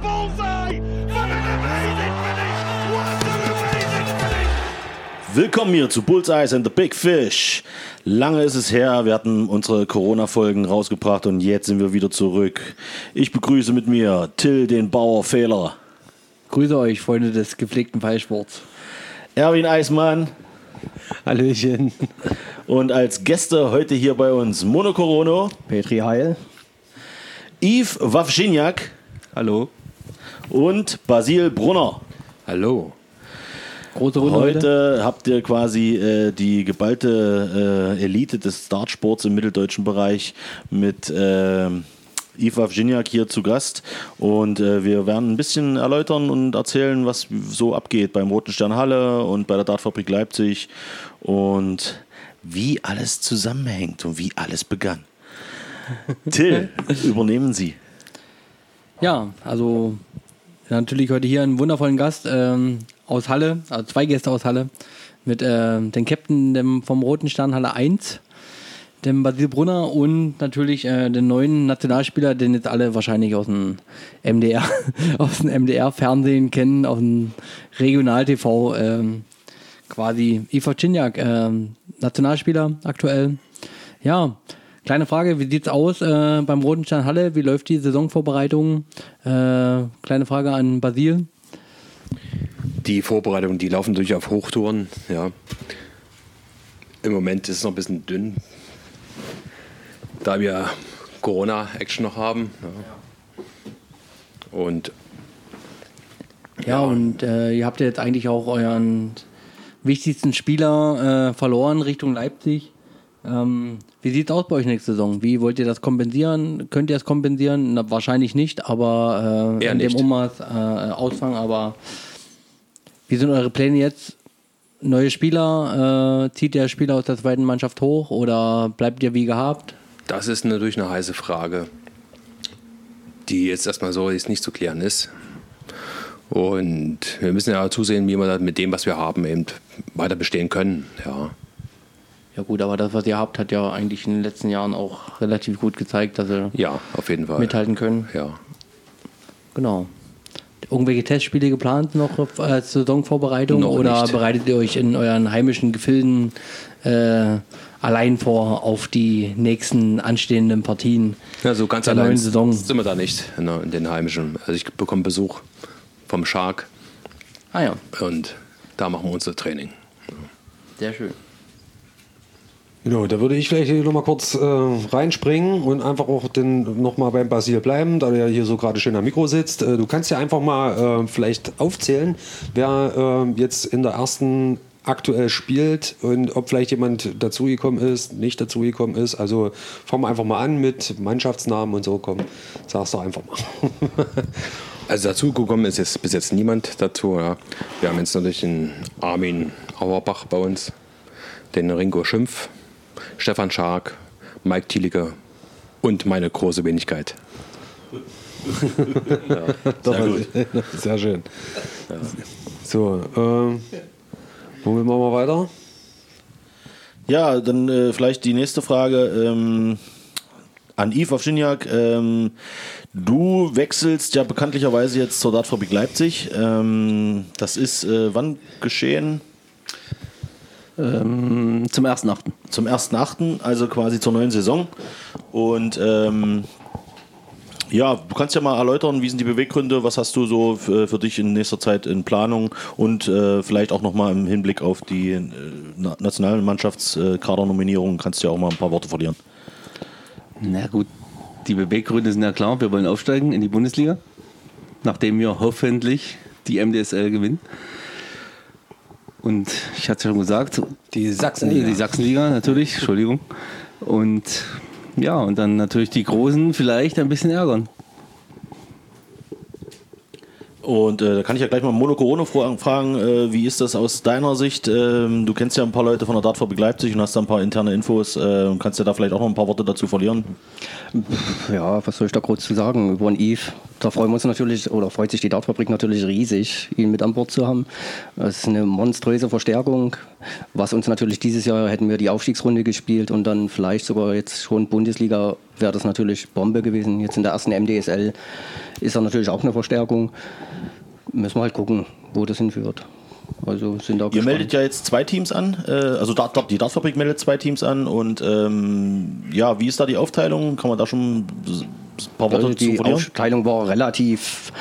bullseye! What an amazing finish! What an amazing finish! Willkommen hier zu Bullseyes and the Big Fish. Lange ist es her, wir hatten unsere Corona-Folgen rausgebracht und jetzt sind wir wieder zurück. Ich begrüße mit mir Till, den Bauer Fehler, Grüße euch, Freunde des gepflegten Fallsports. Erwin Eismann Hallöchen. und als Gäste heute hier bei uns Mono Corono, Petri Heil. Yves Wawschiniak Hallo. Und Basil Brunner. Hallo. Große Runde heute. Heute habt ihr quasi äh, die geballte äh, Elite des Dartsports im mitteldeutschen Bereich mit äh, Yves Wawrziniak hier zu Gast und äh, wir werden ein bisschen erläutern und erzählen, was so abgeht beim Roten Stern Halle und bei der Dartfabrik Leipzig und wie alles zusammenhängt und wie alles begann. Till, übernehmen Sie. Ja, also natürlich heute hier einen wundervollen Gast ähm, aus Halle, also zwei Gäste aus Halle, mit äh, dem Captain dem, vom Roten Stern Halle 1, dem Basil Brunner und natürlich äh, den neuen Nationalspieler, den jetzt alle wahrscheinlich aus dem MDR, aus dem MDR-Fernsehen kennen, aus dem Regional-TV, ähm, quasi Iva Czinjak, ähm, Nationalspieler aktuell. Ja, kleine Frage, wie sieht's aus äh, beim Roten Stern Halle? Wie läuft die Saisonvorbereitung? Äh, kleine Frage an Basil. Die Vorbereitungen, die laufen durch auf Hochtouren, ja. Im Moment ist es noch ein bisschen dünn, da wir Corona-Action noch haben. Ja. Und Ja, und äh, ihr habt ja jetzt eigentlich auch euren wichtigsten Spieler äh, verloren Richtung Leipzig. Ähm, wie sieht es aus bei euch nächste Saison? Wie wollt ihr das kompensieren? Könnt ihr es kompensieren? Na, wahrscheinlich nicht, aber äh, in dem. Ummaß äh, ausfangen. Aber wie sind eure Pläne jetzt? Neue Spieler? Äh, zieht der Spieler aus der zweiten Mannschaft hoch oder bleibt ihr wie gehabt? das ist natürlich eine heiße Frage, die jetzt erstmal so jetzt nicht zu klären ist. Und wir müssen ja zusehen, wie wir mit dem, was wir haben, eben weiter bestehen können. Ja. Ja gut, aber das, was ihr habt, hat ja eigentlich in den letzten Jahren auch relativ gut gezeigt, dass ihr ja, auf jeden Fall. mithalten können. Ja. Genau. Irgendwelche Testspiele geplant noch äh, als Saisonvorbereitung Noch oder nicht. bereitet ihr euch in euren heimischen Gefilden äh, allein vor auf die nächsten anstehenden Partien? Ja, so ganz der allein neuen Saison. sind wir da nicht in den heimischen. Also ich bekomme Besuch vom Shark Ah ja, und da machen wir unser Training. sehr schön. Genau, da würde ich vielleicht nochmal kurz äh, reinspringen und einfach auch nochmal beim Basil bleiben, da der hier so gerade schön am Mikro sitzt. Äh, du kannst ja einfach mal äh, vielleicht aufzählen, wer äh, jetzt in der ersten aktuell spielt und ob vielleicht jemand dazugekommen ist, nicht dazugekommen ist. Also fangen wir einfach mal an mit Mannschaftsnamen und so. Komm, sag's doch einfach mal. Also dazu gekommen ist jetzt bis jetzt niemand dazu. Ja. Wir haben jetzt natürlich den Armin Auerbach bei uns, den Ringo Schimpf, Stefan Schark, Mike Thieliger und meine große Wenigkeit. Sehr gut. Sehr schön. So, ähm, womit machen wir weiter? Ja, dann äh, vielleicht die nächste Frage ähm, an Yves Wawcziniak. Ähm, du wechselst ja bekanntlicherweise jetzt zur Dartfabrik Leipzig. Ähm, das ist äh, wann geschehen? Ähm, zum 1.8. Zum 1.8., also quasi zur neuen Saison. Und ähm, ja, du kannst ja mal erläutern, wie sind die Beweggründe, was hast du so für, für dich in nächster Zeit in Planung und äh, vielleicht auch nochmal im Hinblick auf die äh, Na- Nationalmannschaftskadernominierung kannst du ja auch mal ein paar Worte verlieren. Na gut, die Beweggründe sind ja klar. Wir wollen aufsteigen in die Bundesliga, nachdem wir hoffentlich die MDSL gewinnen. Und ich hatte schon gesagt, Die Sachsenliga. die Sachsenliga natürlich, Entschuldigung. Und ja, und dann natürlich die Großen vielleicht ein bisschen ärgern. Und äh, da kann ich ja gleich mal Mono Corona fra- fragen, äh, wie ist das aus deiner Sicht? Ähm, du kennst ja ein paar Leute von der Dartfabrik Leipzig und hast da ein paar interne Infos äh, und kannst ja da vielleicht auch noch ein paar Worte dazu verlieren. Ja, was soll ich da kurz zu sagen über den Yves? Da freuen wir uns natürlich, oder freut sich die Dartfabrik natürlich riesig, ihn mit an Bord zu haben. Das ist eine monströse Verstärkung. Was uns natürlich dieses Jahr hätten wir die Aufstiegsrunde gespielt und dann vielleicht sogar jetzt schon Bundesliga wäre das natürlich Bombe gewesen. Jetzt in der ersten MDSL ist er natürlich auch eine Verstärkung. Müssen wir halt gucken, wo das hinführt. Also sind da Ihr gespannt. meldet ja jetzt zwei Teams an, äh, also die Dartfabrik meldet zwei Teams an und ähm, ja, wie ist da die Aufteilung? Kann man da schon ein paar Worte Also die? Aufteilung war relativ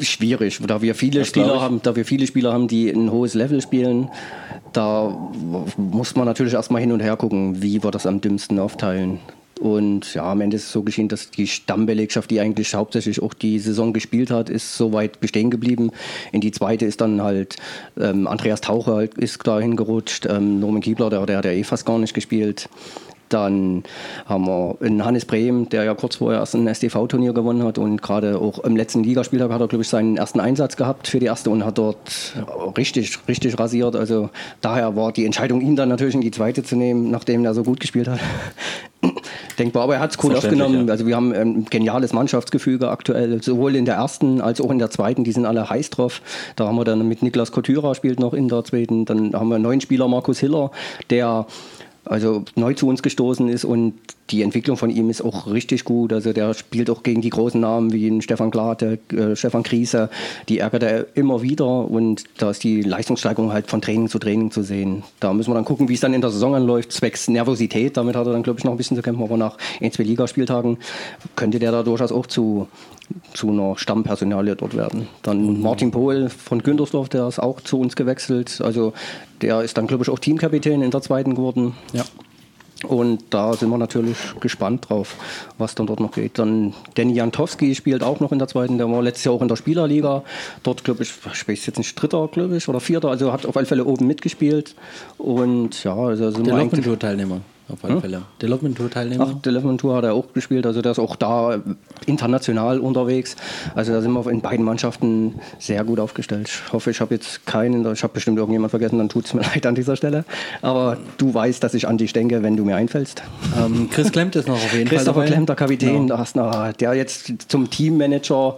schwierig, da wir viele Das Spieler haben, da wir viele Spieler haben, die ein hohes Level spielen, da muss man natürlich erstmal hin und her gucken, wie wir das am dümmsten aufteilen. Und ja, am Ende ist es so geschehen, dass die Stammbelegschaft, die eigentlich hauptsächlich auch die Saison gespielt hat, ist soweit bestehen geblieben. In die zweite ist dann halt ähm, Andreas Taucher halt, ist da hingerutscht, ähm, Norman Kiebler, der, der hat ja eh fast gar nicht gespielt. Dann haben wir einen Hannes Brehm, der ja kurz vorher erst ein STV-Turnier gewonnen hat und gerade auch im letzten Ligaspieltag hat er, glaube ich, seinen ersten Einsatz gehabt für die erste und hat dort richtig, richtig rasiert. Also daher war die Entscheidung, ihn dann natürlich in die zweite zu nehmen, nachdem er so gut gespielt hat. Denkbar, aber er hat es cool aufgenommen. ja. Also wir haben ein geniales Mannschaftsgefüge aktuell, sowohl in der ersten als auch in der zweiten. Die sind alle heiß drauf. Da haben wir dann mit Niklas Kotyra spielt noch in der zweiten. Dann haben wir einen neuen Spieler, Markus Hiller, der also neu zu uns gestoßen ist und die Entwicklung von ihm ist auch richtig gut. Also der spielt auch gegen die großen Namen wie Stefan Glate, äh, Stefan Kriese. Die ärgert er immer wieder und da ist die Leistungssteigerung halt von Training zu Training zu sehen. Da müssen wir dann gucken, wie es dann in der Saison anläuft, zwecks Nervosität. Damit hat er dann, glaube ich, noch ein bisschen zu kämpfen. Aber nach ein, zwei Ligaspieltagen könnte der da durchaus auch zu, zu einer Stammpersonalie dort werden. Dann Martin Pohl von Güntersdorf, der ist auch zu uns gewechselt. Also der ist dann, glaube ich, auch Teamkapitän in der zweiten geworden. Ja. Und da sind wir natürlich gespannt drauf, was dann dort noch geht. Dann Danny Jantowski spielt auch noch in der zweiten. Der war letztes Jahr auch in der Spielerliga. Dort, glaube ich, weiß jetzt nicht, Dritter, glaube ich, oder Vierter. Also hat auf alle Fälle oben mitgespielt. Und ja, also sind Der wir eigentlich... Lockman-Tour-Teilnehmer, auf alle Fälle. Der Lockman-Tour-Teilnehmer. Ach, der Eleven Tour hat er auch gespielt, also der ist auch da international unterwegs. Also da sind wir in beiden Mannschaften sehr gut aufgestellt. Ich hoffe, ich habe jetzt keinen, ich habe bestimmt irgendjemand vergessen, dann tut es mir leid an dieser Stelle. Aber du weißt, dass ich an dich denke, wenn du mir einfällst. Ähm, Chris Klemmt ist noch auf jeden Christopher Fall dabei. Klemm, der Kapitän, Genau. der jetzt zum Teammanager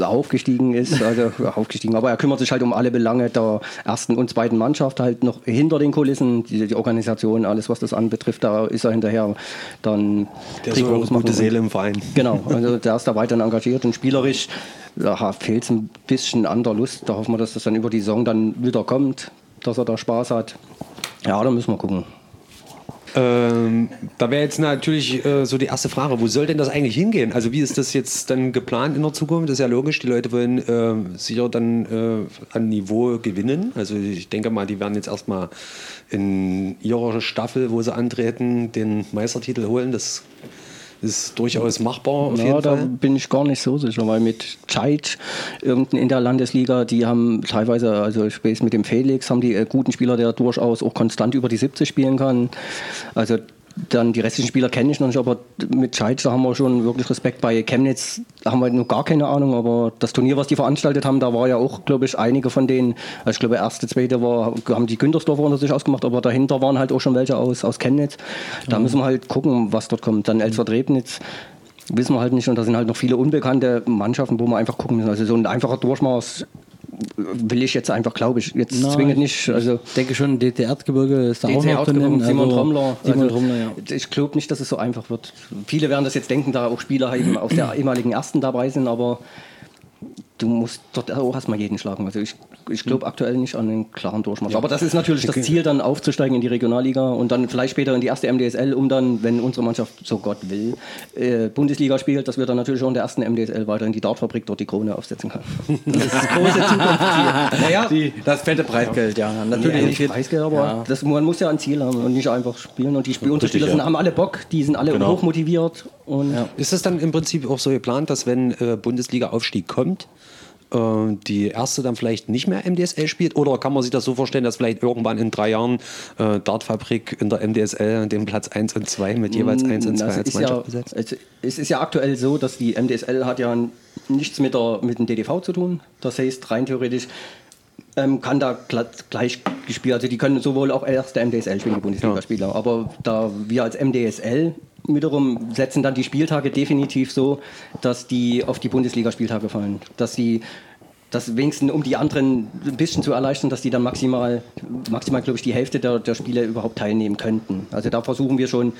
aufgestiegen ist, also aufgestiegen, aber er kümmert sich halt um alle Belange der ersten und zweiten Mannschaft, halt noch hinter den Kulissen, die, die Organisation, alles was das anbetrifft, da ist er hinterher dann Der ist so eine gute Seele im Verein. Genau, also der ist da weiterhin engagiert und spielerisch da fehlt es ein bisschen an der Lust. Da hoffen wir, dass das dann über die Saison dann wieder kommt, dass er da Spaß hat. Ja, da müssen wir gucken. Ähm, da wäre jetzt natürlich äh, so die erste Frage, wo soll denn das eigentlich hingehen? Also wie ist das jetzt dann geplant in der Zukunft? Das ist ja logisch, die Leute wollen äh, sicher dann äh, an Niveau gewinnen. Also ich denke mal, die werden jetzt erstmal in ihrer Staffel, wo sie antreten, den Meistertitel holen. Das ist durchaus machbar Ja, da Fall. bin ich gar nicht so sicher, weil mit Ceit irgendein in der Landesliga, die haben teilweise, also ich weiß mit dem Felix, haben die äh, guten Spieler, der durchaus auch konstant über die 70 spielen kann. Also dann die restlichen Spieler kenne ich noch nicht, aber mit da haben wir schon wirklich Respekt. Bei Chemnitz haben wir noch gar keine Ahnung, aber das Turnier, was die veranstaltet haben, da war ja auch, glaube ich, einige von denen, also ich glaube, erste, zweite war, haben die Güntersdorfer unter sich ausgemacht, aber dahinter waren halt auch schon welche aus, aus Chemnitz. Da müssen wir halt gucken, was dort kommt. Dann Elsford Rebnitz wissen wir halt nicht und da sind halt noch viele unbekannte Mannschaften, wo wir einfach gucken müssen. Also so ein einfacher Durchmaß will ich jetzt einfach, glaube ich, jetzt Na, zwingend ich- nicht. Also Ich denke schon, DT-Erzgebirge ist da auch DC noch zu nennen. Simon also Trommler. Simon Also, Trommler, ja. Ich glaube nicht, dass es so einfach wird. Viele werden das jetzt denken, da auch Spieler eben aus der ehemaligen Ersten dabei sind, aber du musst dort auch erstmal jeden schlagen. Also ich, ich glaube aktuell nicht an einen klaren Durchmarsch. Aber das ist natürlich das Ziel, dann aufzusteigen in die Regionalliga und dann vielleicht später in die erste MDSL, um dann, wenn unsere Mannschaft, so Gott will, äh, Bundesliga spielt, dass wir dann natürlich auch in der ersten MDSL weiter in die Dartfabrik dort die Krone aufsetzen können. Das ist das große Zukunftsziel. Naja, Die, das fette Preisgeld, ja. Natürlich. Natürlich nicht Preisgeld, aber Ja. das, man muss ja ein Ziel haben und nicht einfach spielen. Und die Spiel unsere Richtig, Spieler ja. sind, haben alle Bock, die sind alle Genau. hochmotiviert. Und Ist es dann im Prinzip auch so geplant, dass wenn äh, Bundesliga-Aufstieg kommt, die erste dann vielleicht nicht mehr MDSL spielt? Oder kann man sich das so vorstellen, dass vielleicht irgendwann in drei Jahren äh, Dartfabrik in der MDSL den Platz 1 und 2 mit jeweils 1 und 2 Das als ist ja, Mannschaft besetzt? es, es ist ja aktuell so, dass die MDSL hat ja nichts mit, der, mit dem DDV zu tun. Das heißt, rein theoretisch ähm, kann da gleich gespielt, also die können sowohl auch erste MDSL spielen, die Bundesligaspieler, aber da wir als MDSL wiederum setzen dann die Spieltage definitiv so, dass die auf die Bundesligaspieltage fallen, dass die das wenigstens um die anderen ein bisschen zu erleichtern, dass die dann maximal, maximal glaube ich, die Hälfte der, der Spiele überhaupt teilnehmen könnten. Also da versuchen wir schon,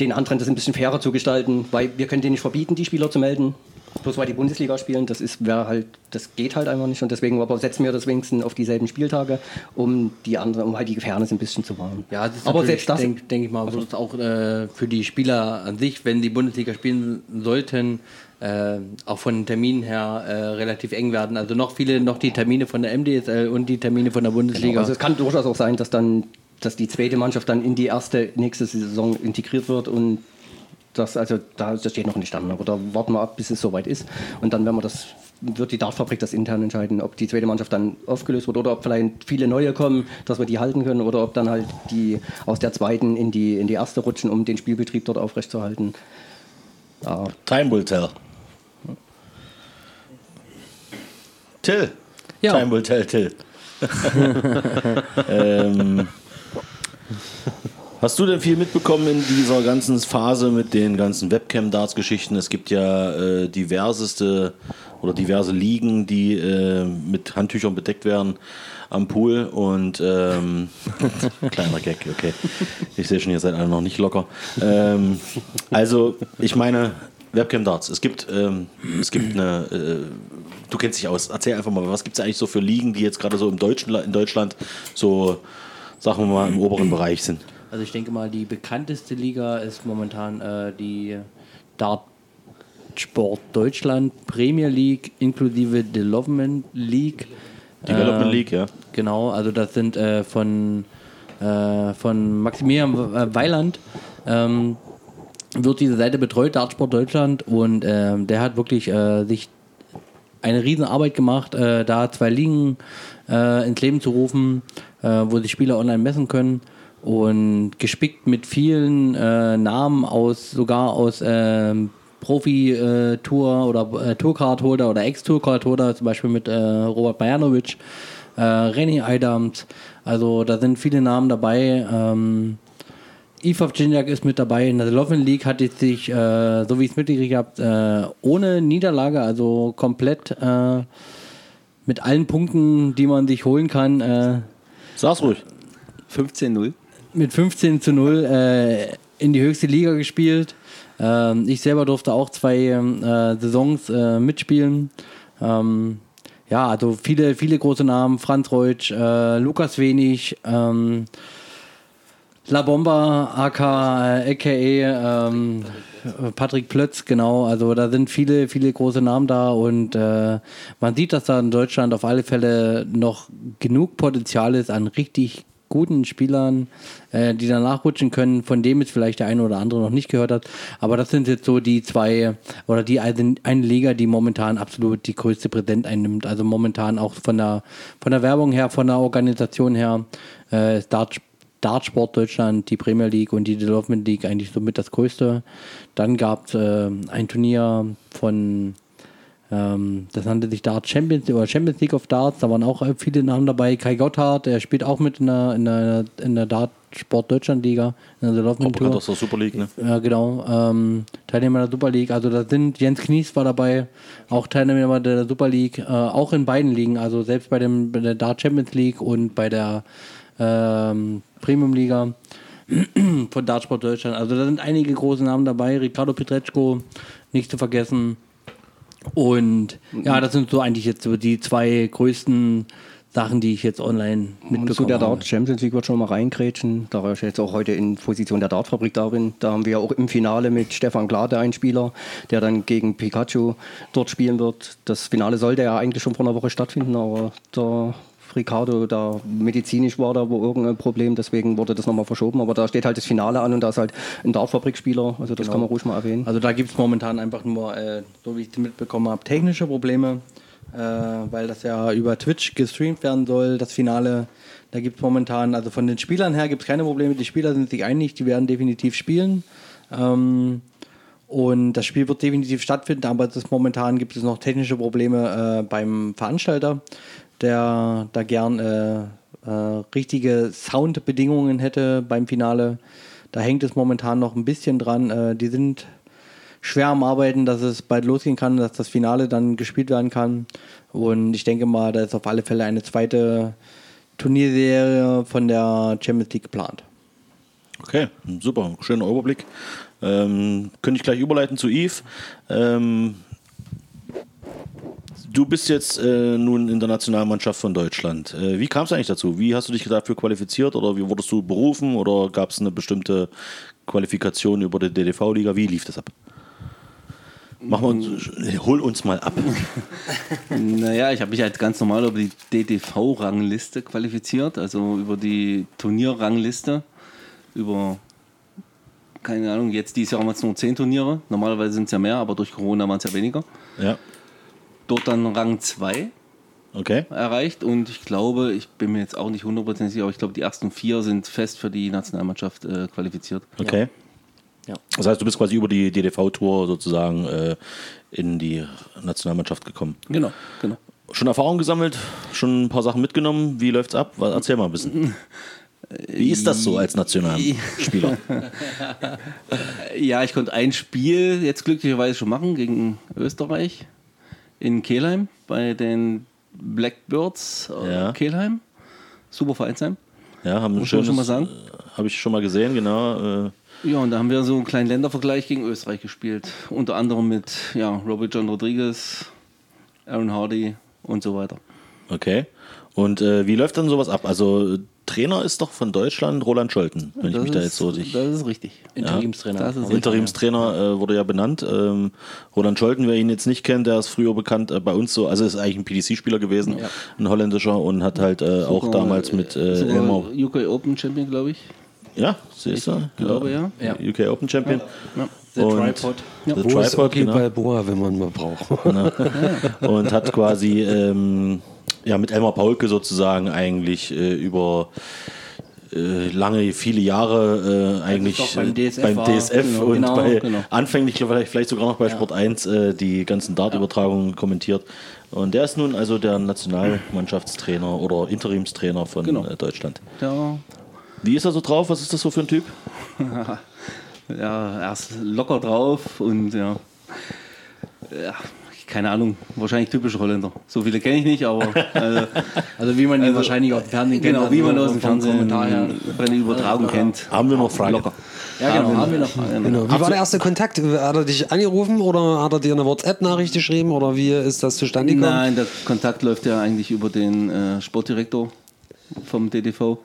den anderen das ein bisschen fairer zu gestalten, weil wir können denen nicht verbieten, die Spieler zu melden. Bloß weil die Bundesliga spielen, das ist wäre halt, das geht halt einfach nicht und deswegen aber setzen wir das wenigstens auf dieselben Spieltage, um die andere, um halt die Fairness ein bisschen zu wahren. Ja, das ist aber selbst das, denke denk ich mal, wird es auch äh, für die Spieler an sich, wenn die Bundesliga spielen sollten, äh, auch von den Terminen her äh, relativ eng werden. Also noch viele, noch die Termine von der MDSL und die Termine von der Bundesliga. Also es kann durchaus auch sein, dass dann, dass die zweite Mannschaft dann in die erste nächste Saison integriert wird und das, also da das steht noch nicht an, aber da warten wir ab, bis es soweit ist. Und dann, wenn wir das, wird die Dartfabrik das intern entscheiden, ob die zweite Mannschaft dann aufgelöst wird oder ob vielleicht viele neue kommen, dass wir die halten können oder ob dann halt die aus der zweiten in die, in die erste rutschen, um den Spielbetrieb dort aufrechtzuerhalten. Ja, Time will tell. Till. Ja. Time will tell, Till. ähm, hast du denn viel mitbekommen in dieser ganzen Phase mit den ganzen Webcam-Darts-Geschichten? Es gibt ja äh, diverseste oder diverse Ligen, die äh, mit Handtüchern bedeckt werden am Pool und ähm, kleiner Gag, okay. Ich sehe schon, ihr seid alle noch nicht locker. Ähm, also, ich meine, Webcam Darts. Es gibt, ähm, es gibt eine, äh, du kennst dich aus. Erzähl einfach mal, was gibt es eigentlich so für Ligen, die jetzt gerade so im Deutschen, in Deutschland so, sagen wir mal, im oberen Bereich sind? Also ich denke mal, die bekannteste Liga ist momentan äh, die Dart Sport Deutschland Premier League inklusive Development League. Development Äh, League, ja. Genau, also das sind äh, von, äh, von Maximilian äh, Weiland ähm, wird diese Seite betreut, Dartsport Deutschland, und ähm, der hat wirklich äh, sich eine riesen Arbeit gemacht, da zwei Ligen ins Leben zu rufen, wo sich Spieler online messen können und gespickt mit vielen äh, Namen aus, sogar aus ähm, Profi-Tour oder äh, Tourcard-Holder oder Ex-Tourcard-Holder, zum Beispiel mit äh, Robert Bajanovic, äh, René Eidams. Also da sind viele Namen dabei. Ähm, Ifaf Jinjak ist mit dabei. In der Lovin League hat es sich, äh, so wie ich es mitgekriegt habe, äh, ohne Niederlage, also komplett äh, mit allen Punkten, die man sich holen kann, äh, Sag's ruhig. 15-0. Mit 15 zu 0 äh, in die höchste Liga gespielt. Ähm, ich selber durfte auch zwei ähm, äh, Saisons äh, mitspielen. Ähm, ja, also viele, viele große Namen. Franz Reutsch, äh, Lukas Wenig, ähm, La Bomba, AK, äh, aka ähm, Patrick Plötz, genau. Also da sind viele, viele große Namen da und äh, man sieht, dass da in Deutschland auf alle Fälle noch genug Potenzial ist an richtig guten Spielern, äh, die da nachrutschen können, von dem jetzt vielleicht der eine oder andere noch nicht gehört hat. Aber das sind jetzt so die zwei oder die eine, eine Liga, die momentan absolut die größte Präsenz einnimmt. Also momentan auch von der von der Werbung her, von der Organisation her, äh, Dart Dartsport Deutschland, die Premier League und die Development League eigentlich somit das größte. Dann gab es äh, ein Turnier von, ähm, das nannte sich Dart Champions oder Champions League of Darts, da waren auch viele Namen dabei. Kai Gotthard, der spielt auch mit in der, in der, in der Dartsport Deutschland Liga, in der Development Tour. aus der Super League, ne? Ja, genau. Ähm, Teilnehmer der Super League. Also da sind Jens Knies war dabei, auch Teilnehmer der Super League, äh, auch in beiden Ligen. Also selbst bei, dem, bei der Dart Champions League und bei der ähm, Premium Liga von Dartsport Deutschland. Also da sind einige große Namen dabei. Ricardo Pietreczko, nicht zu vergessen. Und ja, das sind so eigentlich jetzt so die zwei größten Sachen, die ich jetzt online Und zu mitbekommen der habe. Dart Champions League wird schon mal reingrätschen, da ich jetzt auch heute in Position der Dartfabrik da bin. Da haben wir auch im Finale mit Stefan Glade einen Spieler, der dann gegen Pikachu dort spielen wird. Das Finale sollte ja eigentlich schon vor einer Woche stattfinden, aber der Ricardo da medizinisch war da wo irgendein Problem, deswegen wurde das nochmal verschoben. Aber da steht halt das Finale an und da ist halt ein Dartfabrikspieler, also das kann man ruhig mal erwähnen. Also da gibt es momentan einfach nur, äh, so wie ich es mitbekommen habe, technische Probleme, äh, weil das ja über Twitch gestreamt werden soll, das Finale. Da gibt es momentan, also von den Spielern her gibt es keine Probleme. Die Spieler sind sich einig, die werden definitiv spielen. Ähm, und das Spiel wird definitiv stattfinden, aber das momentan gibt es noch technische Probleme äh, beim Veranstalter, der da gern äh, äh, richtige Soundbedingungen hätte beim Finale. Da hängt es momentan noch ein bisschen dran. Äh, die sind schwer am Arbeiten, dass es bald losgehen kann, dass das Finale dann gespielt werden kann. Und ich denke mal, da ist auf alle Fälle eine zweite Turnierserie von der Champions League geplant. Okay, super, schöner Überblick. Ähm, könnte ich gleich überleiten zu Yves. Ähm, du bist jetzt äh, nun in der Nationalmannschaft von Deutschland. Äh, wie kam es eigentlich dazu? Wie hast du dich dafür qualifiziert oder wie wurdest du berufen oder gab es eine bestimmte Qualifikation über die DDV-Liga? Wie lief das ab? Mach mal, hol uns mal ab. Naja, ich habe mich halt ganz normal über die DDV-Rangliste qualifiziert, also über die Turnierrangliste, über, keine Ahnung, jetzt dieses Jahr haben wir jetzt nur 10 Turniere, normalerweise sind es ja mehr, aber durch Corona waren es ja weniger. Ja, Dort dann Rang 2 okay. erreicht und ich glaube, ich bin mir jetzt auch nicht hundertprozentig sicher, aber ich glaube, die ersten vier sind fest für die Nationalmannschaft äh, qualifiziert. Okay. Ja. Das heißt, du bist quasi über die DDV-Tour sozusagen äh, in die Nationalmannschaft gekommen. Genau, genau. Schon Erfahrung gesammelt, schon ein paar Sachen mitgenommen. Wie läuft's ab? Erzähl mal ein bisschen. Wie ist das so als Nationalspieler? Ja, ich konnte ein Spiel jetzt glücklicherweise schon machen gegen Österreich in Kelheim bei den Blackbirds äh, Ja. Kelheim. Super Vereinsheim. Ja, haben Muss schönes, schon mal sagen. Habe ich schon mal gesehen, genau. Äh, Ja, und da haben wir so einen kleinen Ländervergleich gegen Österreich gespielt. Unter anderem mit ja, Robert John Rodriguez, Aaron Hardy und so weiter. okay. Und äh, wie läuft dann sowas ab? Also Trainer ist doch von Deutschland Roland Scholten, wenn ich Das mich da ist- jetzt so dich. Das ist richtig. Interimstrainer. Das ist richtig. Interimstrainer äh, wurde ja benannt. Ähm, Roland Scholten, wer ihn jetzt nicht kennt, der ist früher bekannt äh, bei uns so, also ist eigentlich ein PDC-Spieler gewesen, ein holländischer und hat halt äh, auch Sogar, damals mit äh, Elmar. UK Open Champion, glaube ich. Ja, siehst du? Ich glaube, ja. Ja. UK Open Champion. The Und- Tripod. The Wo ist Tripod, genau. Balboa, wenn man mal braucht? und hat quasi ähm, ja, mit Elmar Paulke sozusagen eigentlich äh, über äh, lange, viele Jahre äh, eigentlich doch beim äh, DSF beim. DSF Genau, und genau, bei genau. anfänglich vielleicht, vielleicht sogar noch bei Sport 1 äh, die ganzen Dart-Übertragungen kommentiert. Und der ist nun also der Nationalmannschaftstrainer oder Interimstrainer von Genau. äh, Deutschland. Ja, Wie ist er so drauf? Was ist das so für ein Typ? ja, er ist locker drauf und ja. ja keine Ahnung, wahrscheinlich typische Holländer. So viele kenne ich nicht, aber äh, Also wie man ihn Also, wahrscheinlich aus dem Fernsehen kennt. genau, also wie man aus dem Fernsehen bei der Übertragung kennt. Haben wir noch Fragen? Locker. Ja, genau, haben wir noch Fragen. Genau. Wie war der erste Kontakt? Hat er dich angerufen oder hat er dir eine WhatsApp-Nachricht geschrieben oder wie ist das zustande gekommen? Nein, der Kontakt läuft ja eigentlich über den äh, Sportdirektor vom DDV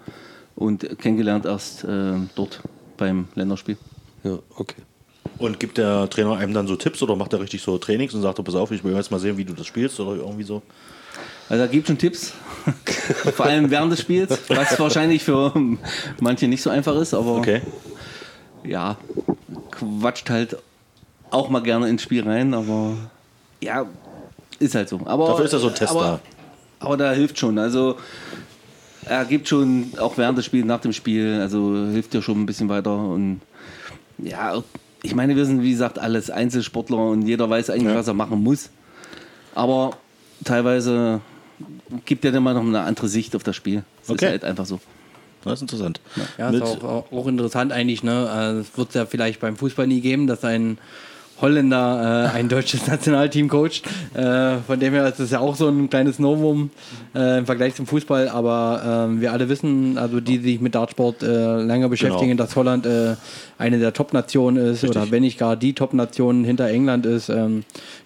und kennengelernt erst äh, dort beim Länderspiel. Ja, okay. Und gibt der Trainer einem dann so Tipps oder macht er richtig so Trainings und sagt, oh, pass auf, ich will jetzt mal sehen, wie du das spielst oder irgendwie so? Also da gibt schon Tipps, vor allem während des Spiels, was wahrscheinlich für manche nicht so einfach ist, aber Okay. ja, quatscht halt auch mal gerne ins Spiel rein, aber ja, ist halt so. Aber, Dafür ist ja so ein Test aber, da. Aber da hilft schon. Also er gibt schon auch während des Spiels, nach dem Spiel, also hilft dir schon ein bisschen weiter und ja, ich meine, wir sind wie gesagt alles Einzelsportler und jeder weiß eigentlich, was er machen muss. Aber teilweise gibt er dann mal noch eine andere Sicht auf das Spiel. Das Okay. ist halt einfach so. Das ist interessant. Ja, Mit, ist auch, auch interessant eigentlich. Ne? Also, Es wird es ja vielleicht beim Fußball nie geben, dass ein Holländer äh, ein deutsches Nationalteam coacht. Äh, von dem her ist es ja auch so ein kleines Novum äh, im Vergleich zum Fußball. Aber ähm, wir alle wissen, also die, die sich mit Dartsport äh, länger beschäftigen, Genau. dass Holland äh, eine der Top-Nationen ist oder wenn nicht gar die Top-Nation hinter England ist, ähm,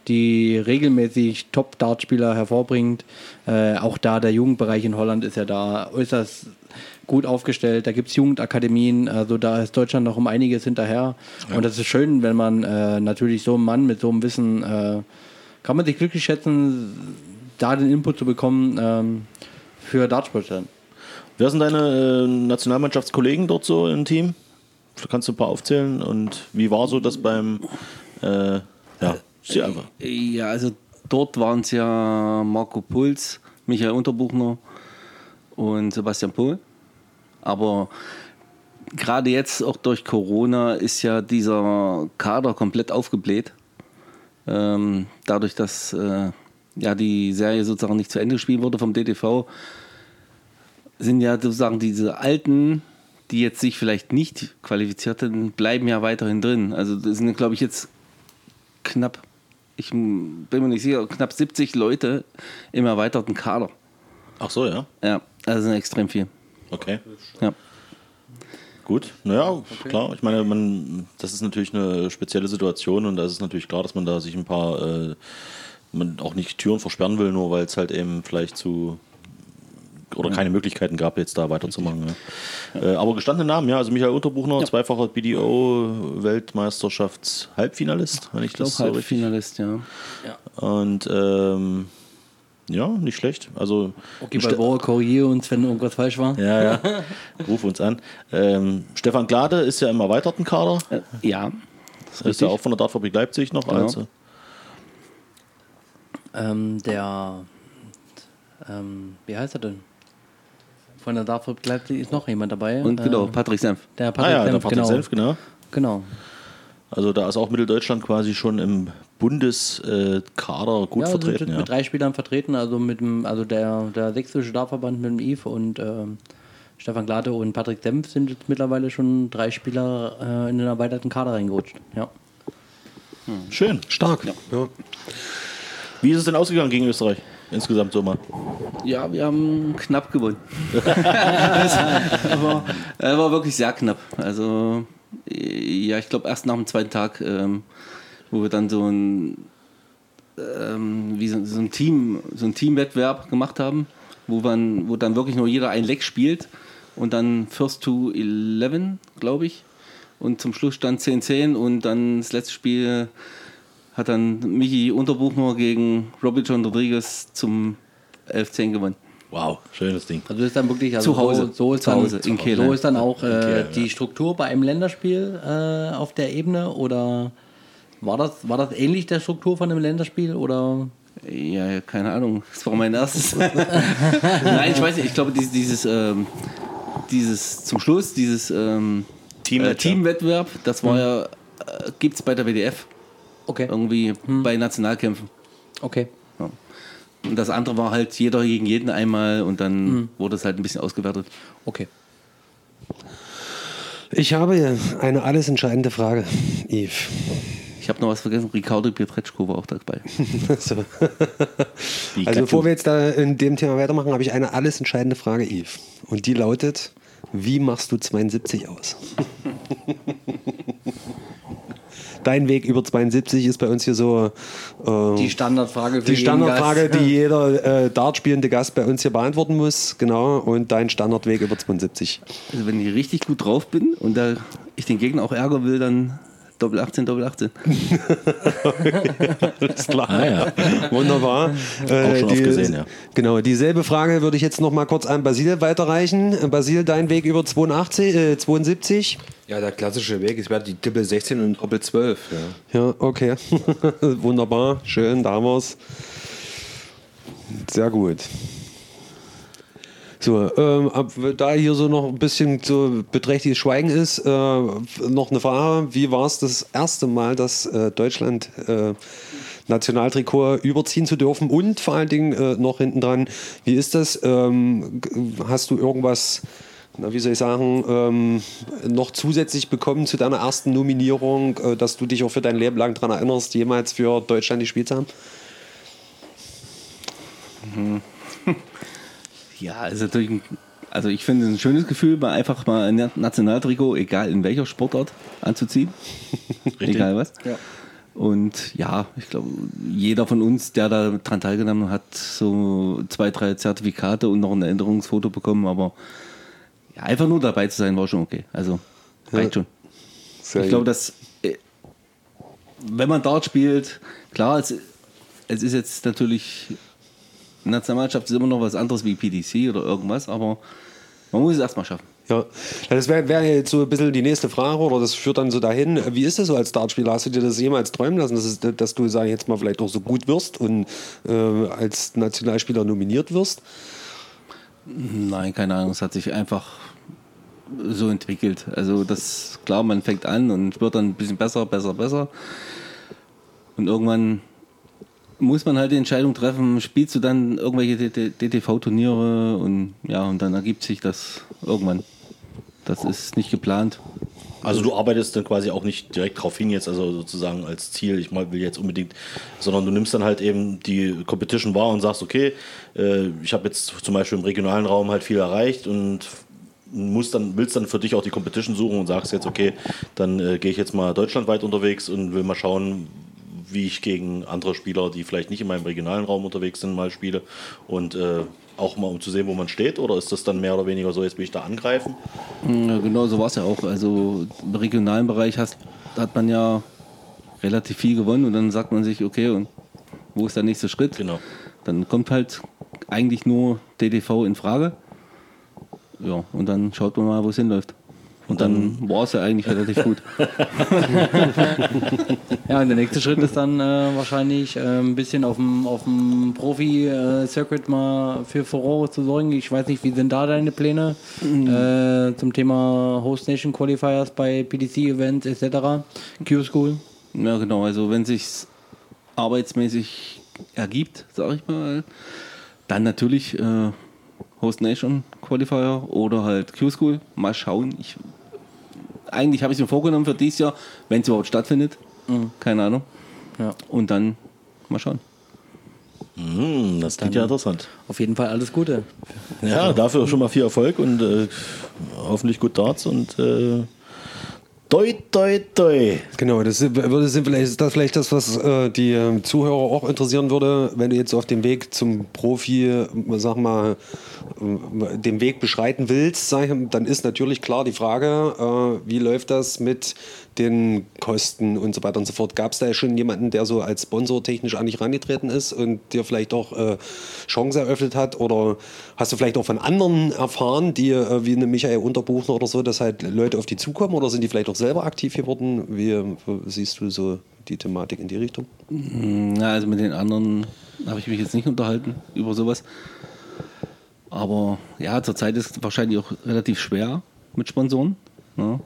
die regelmäßig Top-Dartspieler hervorbringt. Äh, auch da der Jugendbereich in Holland ist ja da äußerst gut aufgestellt. Da gibt es Jugendakademien, also da ist Deutschland noch um einiges hinterher. Und das ist schön, wenn man äh, natürlich so einen Mann mit so einem Wissen, äh, kann man sich glücklich schätzen, da den Input zu bekommen ähm, für Dartsport. dann. wer sind deine äh, Nationalmannschaftskollegen dort so im Team? Kannst du ein paar aufzählen? Und wie war so das beim, äh, ja, sie einfach. Ja, also dort waren es ja Marco Puls, Michael Unterbuchner und Sebastian Pohl. Aber gerade jetzt, auch durch Corona, ist ja dieser Kader komplett aufgebläht. Ähm, dadurch, dass äh, ja, die Serie sozusagen nicht zu Ende gespielt wurde vom DTV, sind ja sozusagen diese alten, die jetzt sich vielleicht nicht qualifiziert hätten, bleiben ja weiterhin drin. Also das sind, glaube ich, jetzt knapp, ich bin mir nicht sicher, knapp 70 Leute im erweiterten Kader. Ach so, ja. Ja, also sind extrem viel. Okay. Ja. Gut, naja, klar. Ich meine, man, das ist natürlich eine spezielle Situation und da ist es natürlich klar, dass man da sich ein paar, äh, man auch nicht Türen versperren will, nur weil es halt eben vielleicht zu oder keine Möglichkeiten gab, jetzt da weiterzumachen. Ja. Äh, aber gestandene Namen, ja, also Michael Unterbuchner, zweifacher BDO-Weltmeisterschafts-Halbfinalist, wenn ich, Ich glaube, das so richtig. Halbfinalist, ja. Und ähm, ja, nicht schlecht. Also Okay, bei Woche korrigiere uns, wenn irgendwas falsch war. ja, ja. Ruf uns an. Ähm, Stefan Glade ist ja im erweiterten Kader. Äh, ja, Das ist ja auch von der Dartfabrik Leipzig noch. Genau. Also, Ähm, der, ähm, wie heißt er denn? Von der Darfurt Leipzig ist noch jemand dabei. und genau, Äh, Patrick Senf. der ah Patrick ja, der Senf, Patrick genau. Senf, genau. Genau. Also da ist auch Mitteldeutschland quasi schon im Bundeskader gut ja, vertreten. sind Ja. mit drei Spielern vertreten, also mit dem, also der, der sächsische Dartverband mit dem Yves und ähm, Stefan Glate und Patrick Senf sind jetzt mittlerweile schon drei Spieler äh, in den erweiterten Kader reingerutscht. Ja. Schön. Stark. Ja. Wie ist es denn ausgegangen gegen Österreich? Insgesamt so mal. Ja, wir haben knapp gewonnen. das war, war wirklich sehr knapp. Also, ja, ich glaube, erst nach dem zweiten Tag, ähm, wo wir dann so ein, ähm, wie so, so ein Team, so ein Teamwettbewerb gemacht haben, wo, man, wo dann wirklich nur jeder ein Leck spielt und dann First to 11, glaube ich. Und zum Schluss stand 10-10 und dann das letzte Spiel hat dann Michi Unterbuchner gegen Robbie John Rodriguez zum 11-10 gewonnen. Wow, schönes Ding. Also ist dann wirklich also Zu Hause. So, so ist Zu dann, Hause, in Kehl, So ja. ist dann auch äh, Kehl, die Struktur bei einem Länderspiel äh, auf der Ebene oder war das, war das ähnlich der Struktur von einem Länderspiel oder Ja, keine Ahnung. Das war mein erstes. Nein, ich weiß nicht. Ich glaube, dieses, dieses, ähm, dieses zum Schluss, dieses ähm, Teammatch, äh, Teamwettbewerb, das war ja, äh, gibt es bei der WDF okay irgendwie bei Nationalkämpfen. okay Ja. Und das andere war halt jeder gegen jeden einmal und dann wurde es halt ein bisschen ausgewertet. okay Ich habe eine alles entscheidende Frage, Yves. Ich habe noch was vergessen. Ricardo Pietreczko war auch dabei. So. Also bevor wir jetzt da in dem Thema weitermachen, habe ich eine alles entscheidende Frage, Yves. Und die lautet, wie machst du 72 aus? Dein Weg über 72 ist bei uns hier so äh, die Standardfrage für die jeden Standardfrage, Gast. die jeder äh, Dart spielende Gast bei uns hier beantworten muss. Genau. Und dein Standardweg über 72. Also wenn ich richtig gut drauf bin und da ich den Gegner auch ärgern will, dann Doppel 18, Doppel 18. Alles klar. Ah, ja. Wunderbar. Äh, schon oft gesehen, ja. Genau, dieselbe Frage würde ich jetzt noch mal kurz an Basil weiterreichen. Äh, Basil, dein Weg über 82, äh, 72? Ja, der klassische Weg ist wäre die Doppel 16 und Doppel 12. Ja. Ja, okay. Wunderbar, schön, da haben wir's. Sehr gut. So, ähm, da hier so noch ein bisschen so beträchtliches Schweigen ist, äh, noch eine Frage. Wie war es das erste Mal, dass äh, Deutschland äh, Nationaltrikot überziehen zu dürfen? Und vor allen Dingen äh, noch hinten dran, wie ist das? Ähm, hast du irgendwas, na, wie soll ich sagen, ähm, noch zusätzlich bekommen zu deiner ersten Nominierung, äh, dass du dich auch für dein Leben lang daran erinnerst, jemals für Deutschland gespielt zu haben? Ja, ist natürlich ein, also ich finde es ein schönes Gefühl, mal einfach mal ein Nationaltrikot, egal in welcher Sportart, anzuziehen. egal was. Und ja, ich glaube, jeder von uns, der da dran teilgenommen hat, so zwei, drei Zertifikate und noch ein Erinnerungsfoto bekommen, aber ja, einfach nur dabei zu sein, war schon okay. Also reicht schon. Sehr Ich glaube, dass äh, wenn man Dart spielt, klar, es, es ist jetzt natürlich Nationalmannschaft ist immer noch was anderes wie PDC oder irgendwas, aber man muss es erstmal schaffen. Ja, das wäre wär jetzt so ein bisschen die nächste Frage oder das führt dann so dahin. Wie ist das so als Dartspieler? Hast du dir das jemals träumen lassen, dass, es, dass du, sag ich jetzt mal, vielleicht auch so gut wirst und äh, als Nationalspieler nominiert wirst? Nein, keine Ahnung, es hat sich einfach so entwickelt. Also das, klar, man fängt an und wird dann ein bisschen besser, besser, besser. Und irgendwann muss man halt die Entscheidung treffen, spielst du dann irgendwelche DTV-Turniere und ja, und dann ergibt sich das irgendwann. Das ist nicht geplant. Also du arbeitest dann quasi auch nicht direkt drauf hin jetzt, also sozusagen als Ziel, ich will jetzt unbedingt, sondern du nimmst dann halt eben die Competition wahr und sagst, okay, äh, ich habe jetzt zum Beispiel im regionalen Raum halt viel erreicht und musst dann, willst dann für dich auch die Competition suchen und sagst jetzt, okay, dann äh, gehe ich jetzt mal deutschlandweit unterwegs und will mal schauen, wie ich gegen andere Spieler, die vielleicht nicht in meinem regionalen Raum unterwegs sind, mal spiele und äh, auch mal um zu sehen, wo man steht? Oder ist das dann mehr oder weniger so, jetzt will ich da angreifen? Ja, genau so war es ja auch. Also im regionalen Bereich hast, hat man ja relativ viel gewonnen und dann sagt man sich, okay, und wo ist der nächste Schritt? Genau. Dann kommt halt eigentlich nur DTV in Frage. Ja, und dann schaut man mal, wo es hinläuft. Und dann war es ja eigentlich relativ gut. Ja, und der nächste Schritt ist dann äh, wahrscheinlich äh, ein bisschen auf dem, auf dem Profi-Circuit mal für Furore zu sorgen. Ich weiß nicht, wie sind da deine Pläne äh, zum Thema Host Nation Qualifiers bei PDC-Events etc. Q-School? Ja, genau. Also wenn sich arbeitsmäßig ergibt, sage ich mal, dann natürlich äh, Host Nation Qualifier oder halt Q-School. Mal schauen. Ich, eigentlich habe ich es mir vorgenommen für dieses Jahr, wenn es überhaupt stattfindet. Keine Ahnung. Ja. Und dann mal schauen. Hm, das klingt ja interessant. Auf jeden Fall alles Gute. Ja, dafür schon mal viel Erfolg und äh, hoffentlich gut Darts und äh, toi, toi, toi. Genau, das würde, vielleicht, das vielleicht das, was äh, die ähm, Zuhörer auch interessieren würde, wenn du jetzt auf dem Weg zum Profi, äh, sag mal, äh, den Weg beschreiten willst, sag dann ist natürlich klar die Frage, äh, wie läuft das mit den Kosten und so weiter und so fort. Gab es da schon jemanden, der so als Sponsor technisch an dich rangetreten ist und dir vielleicht auch äh, Chancen eröffnet hat? Oder hast du vielleicht auch von anderen erfahren, die äh, wie eine Michael Unterbuchner oder so, dass halt Leute auf die zukommen oder sind die vielleicht auch selber aktiv geworden? Wie äh, siehst du so die Thematik in die Richtung? Na, also mit den anderen habe ich mich jetzt nicht unterhalten über sowas. Aber ja, zurzeit ist es wahrscheinlich auch relativ schwer mit Sponsoren. Ne?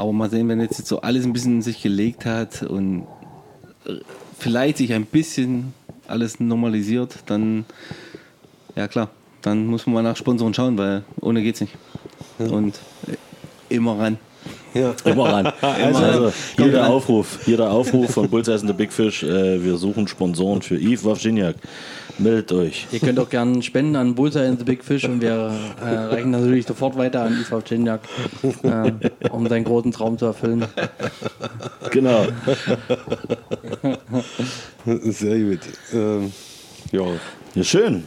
Aber mal sehen, wenn jetzt so alles ein bisschen sich gelegt hat und äh, vielleicht sich ein bisschen alles normalisiert, dann ja klar, dann muss man mal nach Sponsoren schauen, weil ohne geht's nicht. Und äh, immer ran. Ja. Immer ran. also, hier der Aufruf, hier der Aufruf von Bullseye and the Big Fish. Äh, wir suchen Sponsoren für Yves Wawrziniak. Meldet euch. Ihr könnt auch gerne spenden an Bullseye and the Big Fish und wir äh, reichen natürlich sofort weiter an Iswav Chinjak, äh, um seinen großen Traum zu erfüllen. Genau. Sehr gut. Ähm, ja. Ja, schön.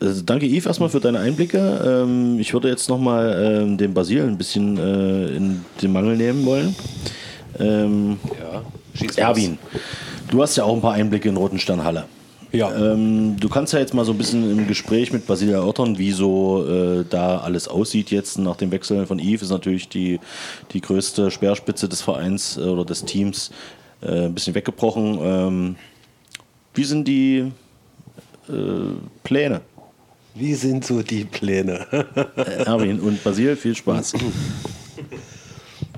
Also danke Yves erstmal für deine Einblicke. Ähm, ich würde jetzt nochmal ähm, den Basil ein bisschen äh, in den Mangel nehmen wollen. Ähm, Ja, Erwin, du hast ja auch ein paar Einblicke in Rotensternhalle. Ja. Ähm, du kannst ja jetzt mal so ein bisschen im Gespräch mit Basil erörtern, wie so äh, da alles aussieht jetzt nach dem Wechsel von Yves. Ist natürlich die, die größte Speerspitze des Vereins äh, oder des Teams äh, ein bisschen weggebrochen. Ähm, wie sind die äh, Pläne? Wie sind so die Pläne? Äh, Erwin und Basil, viel Spaß.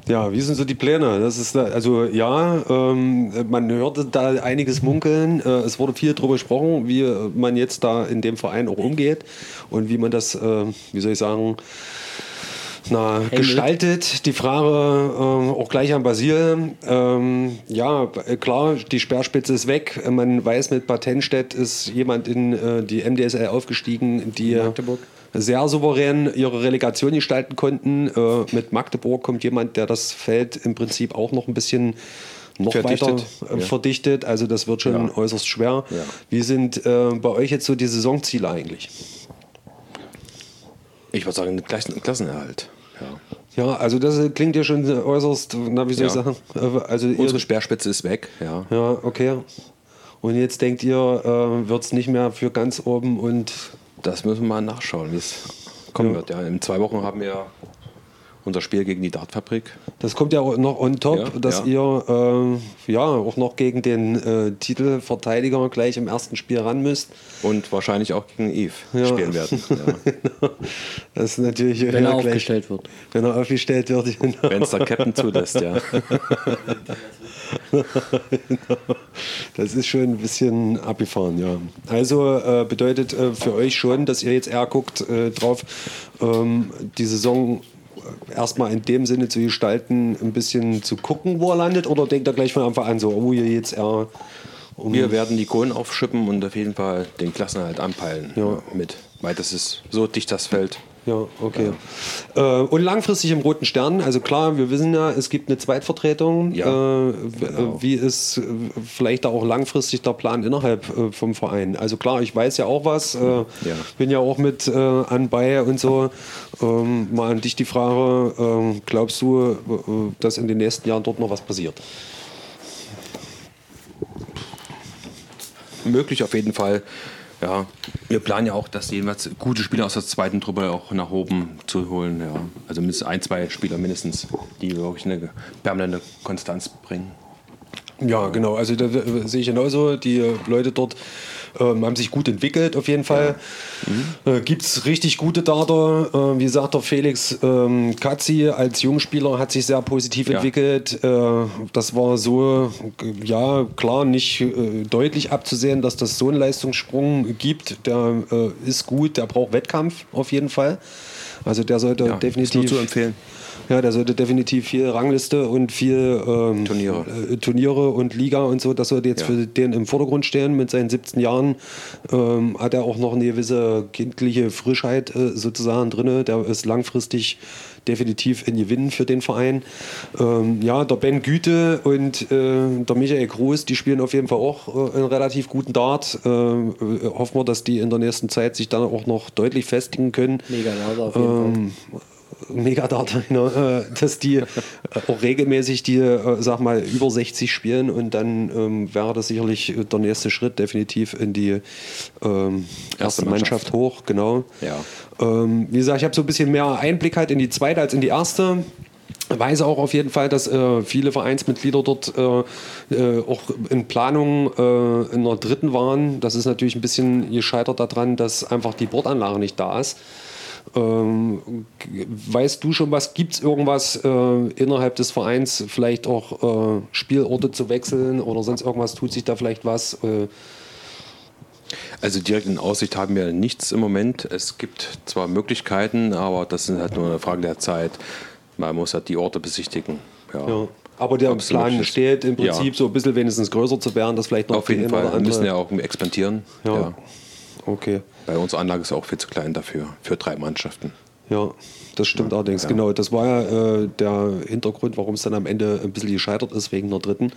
Ja, wie sind so die Pläne? Das ist also ja, ähm, man hörte da einiges munkeln. Äh, es wurde viel darüber gesprochen, wie man jetzt da in dem Verein auch umgeht und wie man das, äh, wie soll ich sagen, na, gestaltet. Die Frage ähm, auch gleich an Basil. Ähm, ja, klar, die Speerspitze ist weg. Man weiß, mit Patentstedt ist jemand in äh, die MDSL aufgestiegen, die Magdeburg. Sehr souverän ihre Relegation gestalten konnten. Äh, mit Magdeburg kommt jemand, der das Feld im Prinzip auch noch ein bisschen noch Verdichtet, weiter äh, ja. verdichtet. Also das wird schon Ja. äußerst schwer. Ja. Wie sind äh, bei euch jetzt so die Saisonziele eigentlich? Ich würde sagen, Klassen Klassenerhalt. Ja. Ja, also das äh, klingt ja schon äußerst, na wie soll ich sagen? Äh, Also Unsere Speerspitze ist weg. Ja. ja, okay. Und jetzt denkt ihr, äh, wird es nicht mehr für ganz oben und Das müssen wir mal nachschauen, wie es kommen Ja. wird. Ja. In zwei Wochen haben wir unser Spiel gegen die Dartfabrik. Das kommt ja auch noch on top, Ja, dass ja. ihr äh, ja auch noch gegen den äh, Titelverteidiger gleich im ersten Spiel ran müsst. Und wahrscheinlich auch gegen Eve Ja. spielen werden. Ja. Das ist natürlich Wenn er gleich- aufgestellt wird. Wenn er aufgestellt wird, genau. Wenn es der Captain zulässt, ja. Das ist schon ein bisschen abgefahren, ja. Also äh, bedeutet äh, für euch schon, dass ihr jetzt eher guckt äh, drauf, ähm, die Saison erstmal in dem Sinne zu gestalten, ein bisschen zu gucken, wo er landet? Oder denkt er gleich von Anfang an so, oh, hier jetzt eher um Wir werden die Kohlen aufschippen und auf jeden Fall den Klassenerhalt anpeilen Ja. mit. Weil das ist so dicht das Feld. Ja, okay. Äh, und langfristig im Roten Stern, also klar, wir wissen ja, es gibt eine Zweitvertretung. Ja, äh, w- Wie ist vielleicht da auch langfristig der Plan innerhalb äh, vom Verein? Also klar, ich weiß ja auch was, äh, bin ja auch mit äh, anbei und so. Ähm, mal an dich die Frage, ähm, glaubst du, dass in den nächsten Jahren dort noch was passiert? Möglich auf jeden Fall. Ja, wir planen ja auch, dass jeweils gute Spieler aus der zweiten Truppe auch nach oben zu holen. Ja. Also mindestens ein, zwei Spieler mindestens, die wirklich eine permanente Konstanz bringen. Ja, genau. Also da sehe ich genauso. Die Leute dort ähm, haben sich gut entwickelt, auf jeden Fall. Äh, Gibt es richtig gute Darter. Äh, wie sagt der Felix ähm, Katzi als Jungspieler hat sich sehr positiv Ja. entwickelt. Äh, das war so, ja, klar, nicht äh, deutlich abzusehen, dass das so einen Leistungssprung gibt. Der äh, ist gut, der braucht Wettkampf auf jeden Fall. Also der sollte Ja, ist definitiv nur zu empfehlen. Ja, der sollte definitiv viel Rangliste und viel ähm, Turniere. äh, Turniere und Liga und so, das sollte jetzt Ja. für den im Vordergrund stehen. Mit seinen 17 Jahren ähm, hat er auch noch eine gewisse kindliche Frischheit äh, sozusagen drin. Der ist langfristig definitiv ein Gewinn für den Verein. Ähm, ja, der Ben Güte und äh, der Michael Groß, die spielen auf jeden Fall auch äh, einen relativ guten Dart. Ähm, äh, hoffen wir, dass die in der nächsten Zeit sich dann auch noch deutlich festigen können. Mega Nase auf jeden Fall. Megadata, genau, äh, dass die äh, auch regelmäßig die, äh, sag mal, über 60 spielen und dann ähm, wäre das sicherlich der nächste Schritt definitiv in die ähm, erste Mannschaft. Mannschaft. hoch, genau. Ja. Ähm, wie gesagt, ich habe so ein bisschen mehr Einblick halt in die zweite als in die erste. Weiß auch auf jeden Fall, dass äh, viele Vereinsmitglieder dort äh, äh, auch in Planung in der dritten waren. Das ist natürlich ein bisschen gescheitert daran, dass einfach die Bordanlage nicht da ist. Ähm, weißt du schon was? Gibt es irgendwas äh, innerhalb des Vereins, vielleicht auch äh, Spielorte zu wechseln oder sonst irgendwas? Tut sich da vielleicht was? Äh, Also direkt in Aussicht haben wir nichts im Moment. Es gibt zwar Möglichkeiten, aber das ist halt nur eine Frage der Zeit. Man muss halt die Orte besichtigen. Ja. ja. Aber der es Plan steht im Prinzip Ja. so ein bisschen wenigstens größer zu werden, dass vielleicht noch Auf jeden Fall. Wir müssen ja auch expandieren. Ja. Ja. Okay. Weil unsere Anlage ist auch viel zu klein dafür, für drei Mannschaften. Ja, das stimmt allerdings, genau. Das war ja äh, der Hintergrund, warum es dann am Ende ein bisschen gescheitert ist wegen der dritten.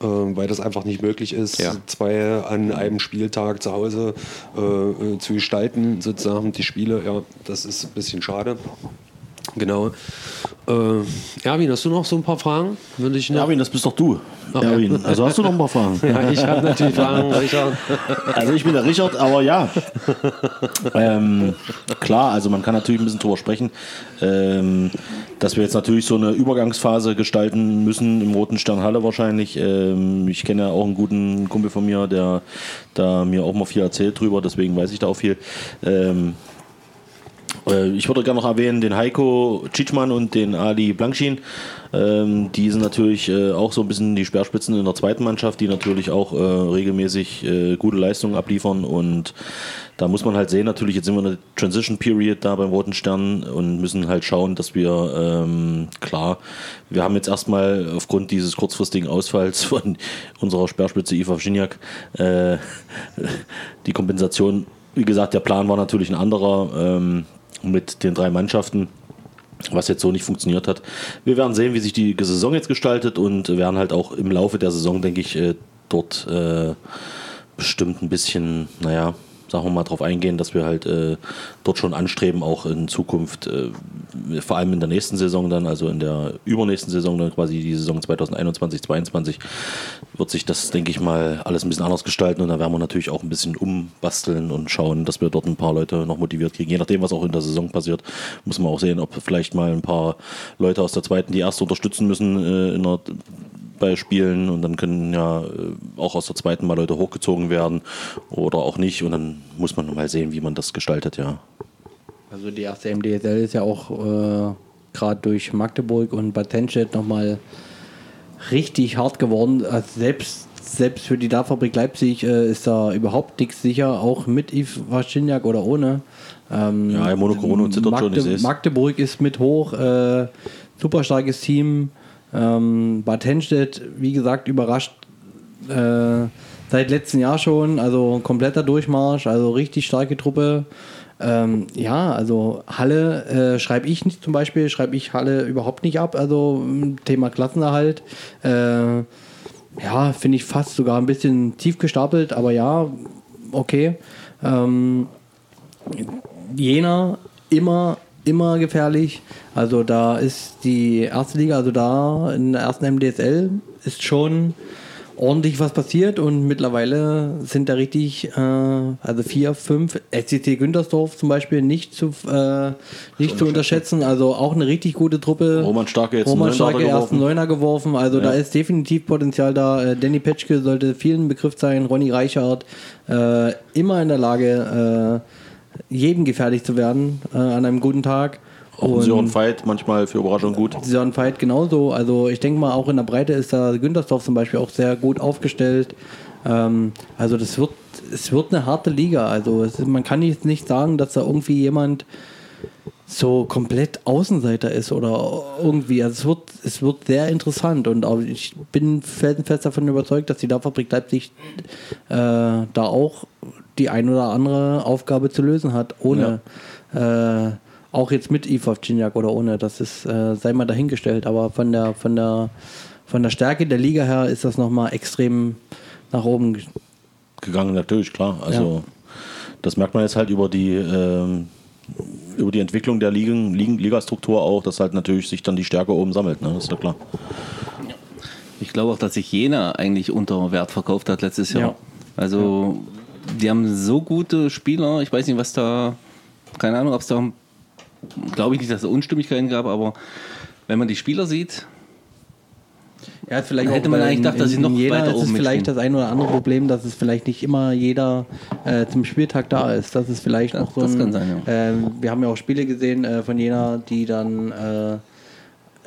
Ähm, weil das einfach nicht möglich ist, Ja. zwei an einem Spieltag zu Hause äh, äh, zu gestalten, sozusagen die Spiele. Ja, das ist ein bisschen schade. Genau. Äh, Erwin, hast du noch so ein paar Fragen? Würde ich noch. Erwin, das bist doch du. Erwin, also hast du noch ein paar Fragen? Ja, ich habe natürlich Fragen, Richard. Also ich bin der Richard, aber ja. ähm, klar, also man kann natürlich ein bisschen drüber sprechen, ähm, dass wir jetzt natürlich so eine Übergangsphase gestalten müssen im Roten Stern Halle wahrscheinlich. Ähm, ich kenne ja auch einen guten Kumpel von mir, der da mir auch mal viel erzählt drüber, deswegen weiß ich da auch viel. Äh, Ich würde gerne noch erwähnen den Heiko Tschitschmann und den Ali Blankschin. Ähm, die sind natürlich äh, auch so ein bisschen die Speerspitzen in der zweiten Mannschaft, die natürlich auch äh, regelmäßig gute Leistungen abliefern. Und da muss man halt sehen, natürlich, jetzt sind wir in der Transition Period da beim Roten Stern und müssen halt schauen, dass wir, ähm, klar, wir haben jetzt erstmal aufgrund dieses kurzfristigen Ausfalls von unserer Speerspitze Iva Wschiniak äh, die Kompensation wie gesagt, der Plan war natürlich ein anderer ähm, mit den drei Mannschaften, was jetzt so nicht funktioniert hat. Wir werden sehen, wie sich die Saison jetzt gestaltet und werden halt auch im Laufe der Saison, denke ich, äh, dort äh, bestimmt ein bisschen, naja, sagen wir mal drauf eingehen, dass wir halt äh, dort schon anstreben, auch in Zukunft, äh, vor allem in der nächsten Saison dann, also in der übernächsten Saison, dann quasi die Saison 2021, 2022, wird sich das, denke ich mal, alles ein bisschen anders gestalten und da werden wir natürlich auch ein bisschen umbasteln und schauen, dass wir dort ein paar Leute noch motiviert kriegen. Je nachdem, was auch in der Saison passiert, muss man auch sehen, ob vielleicht mal ein paar Leute aus der zweiten die erste unterstützen müssen äh, in der bei Spielen und dann können ja äh, auch aus der zweiten mal Leute hochgezogen werden oder auch nicht und dann muss man mal sehen, wie man das gestaltet, ja. Also die erste MDSL ist ja auch äh, gerade durch Magdeburg und Bad Tenstedt nochmal richtig hart geworden. Also selbst selbst für die Darfabrik Leipzig äh, ist da überhaupt nichts sicher, auch mit Yves Waschiniak oder ohne. Ähm, Ja, Mono Corona zittert schon, ich Magde. Magdeburg ist mit hoch, äh, super starkes Team. Ähm, Bad Henstedt, wie gesagt, überrascht äh, seit letztem Jahr schon, also kompletter Durchmarsch, also richtig starke Truppe. Ähm, ja, also Halle äh, schreibe ich nicht zum Beispiel, schreibe ich Halle überhaupt nicht ab, also m, Thema Klassenerhalt. Äh, ja, finde ich fast sogar ein bisschen tief gestapelt, aber ja, okay. Ähm, Jena immer, immer gefährlich. Also da ist die erste Liga, also da in der ersten MDSL ist schon ordentlich was passiert und mittlerweile sind da richtig, äh, also vier, fünf, SCT Güntersdorf zum Beispiel nicht zu, äh, nicht zu unterschätzen. Also auch eine richtig gute Truppe. Roman Starke jetzt Roman Starke Neunter ersten. Neuner geworfen. Also da ist definitiv Potenzial da. Äh, Danny Petschke sollte vielen Begriff sein. Ronny Reichhardt äh, immer in der Lage, äh, jeden gefährlich zu werden äh, an einem guten Tag. Auch ein Sören Veit manchmal für Überraschung gut. Sören Veit genauso. Also ich denke mal, auch in der Breite ist da Güntersdorf zum Beispiel auch sehr gut aufgestellt. Ähm, also das wird, es wird eine harte Liga. Also es man kann jetzt nicht sagen, dass da irgendwie jemand so komplett Außenseiter ist oder irgendwie. Also es wird, es wird sehr interessant und auch ich bin felsenfest davon überzeugt, dass die Dampffabrik Leipzig äh, da auch die ein oder andere Aufgabe zu lösen hat, ohne äh, auch jetzt mit Iva Cignac oder ohne, das ist, äh, sei mal dahingestellt, aber von der, von der, von der Stärke der Liga her ist das nochmal extrem nach oben. ge- gegangen, natürlich, klar. Also das merkt man jetzt halt über die ähm, über die Entwicklung der Ligen, Ligen, Ligastruktur auch, dass halt natürlich sich dann die Stärke oben sammelt, ne? Das ist ja klar. Ich glaube auch, dass sich Jena eigentlich unter Wert verkauft hat letztes Jahr. Ja. Also, die haben so gute Spieler. Ich weiß nicht, was da, keine Ahnung, ob es da, glaube ich nicht, dass es Unstimmigkeiten gab, aber wenn man die Spieler sieht, Ja, vielleicht Hätte man eigentlich gedacht, dass sie noch jeder weiter ist es oben vielleicht mitspielen. das ein oder andere Problem, dass es vielleicht nicht immer jeder äh, zum Spieltag da ist. Das ist vielleicht Das- noch so das ein, kann sein, ähm, wir haben ja auch Spiele gesehen äh, von Jena, die dann äh,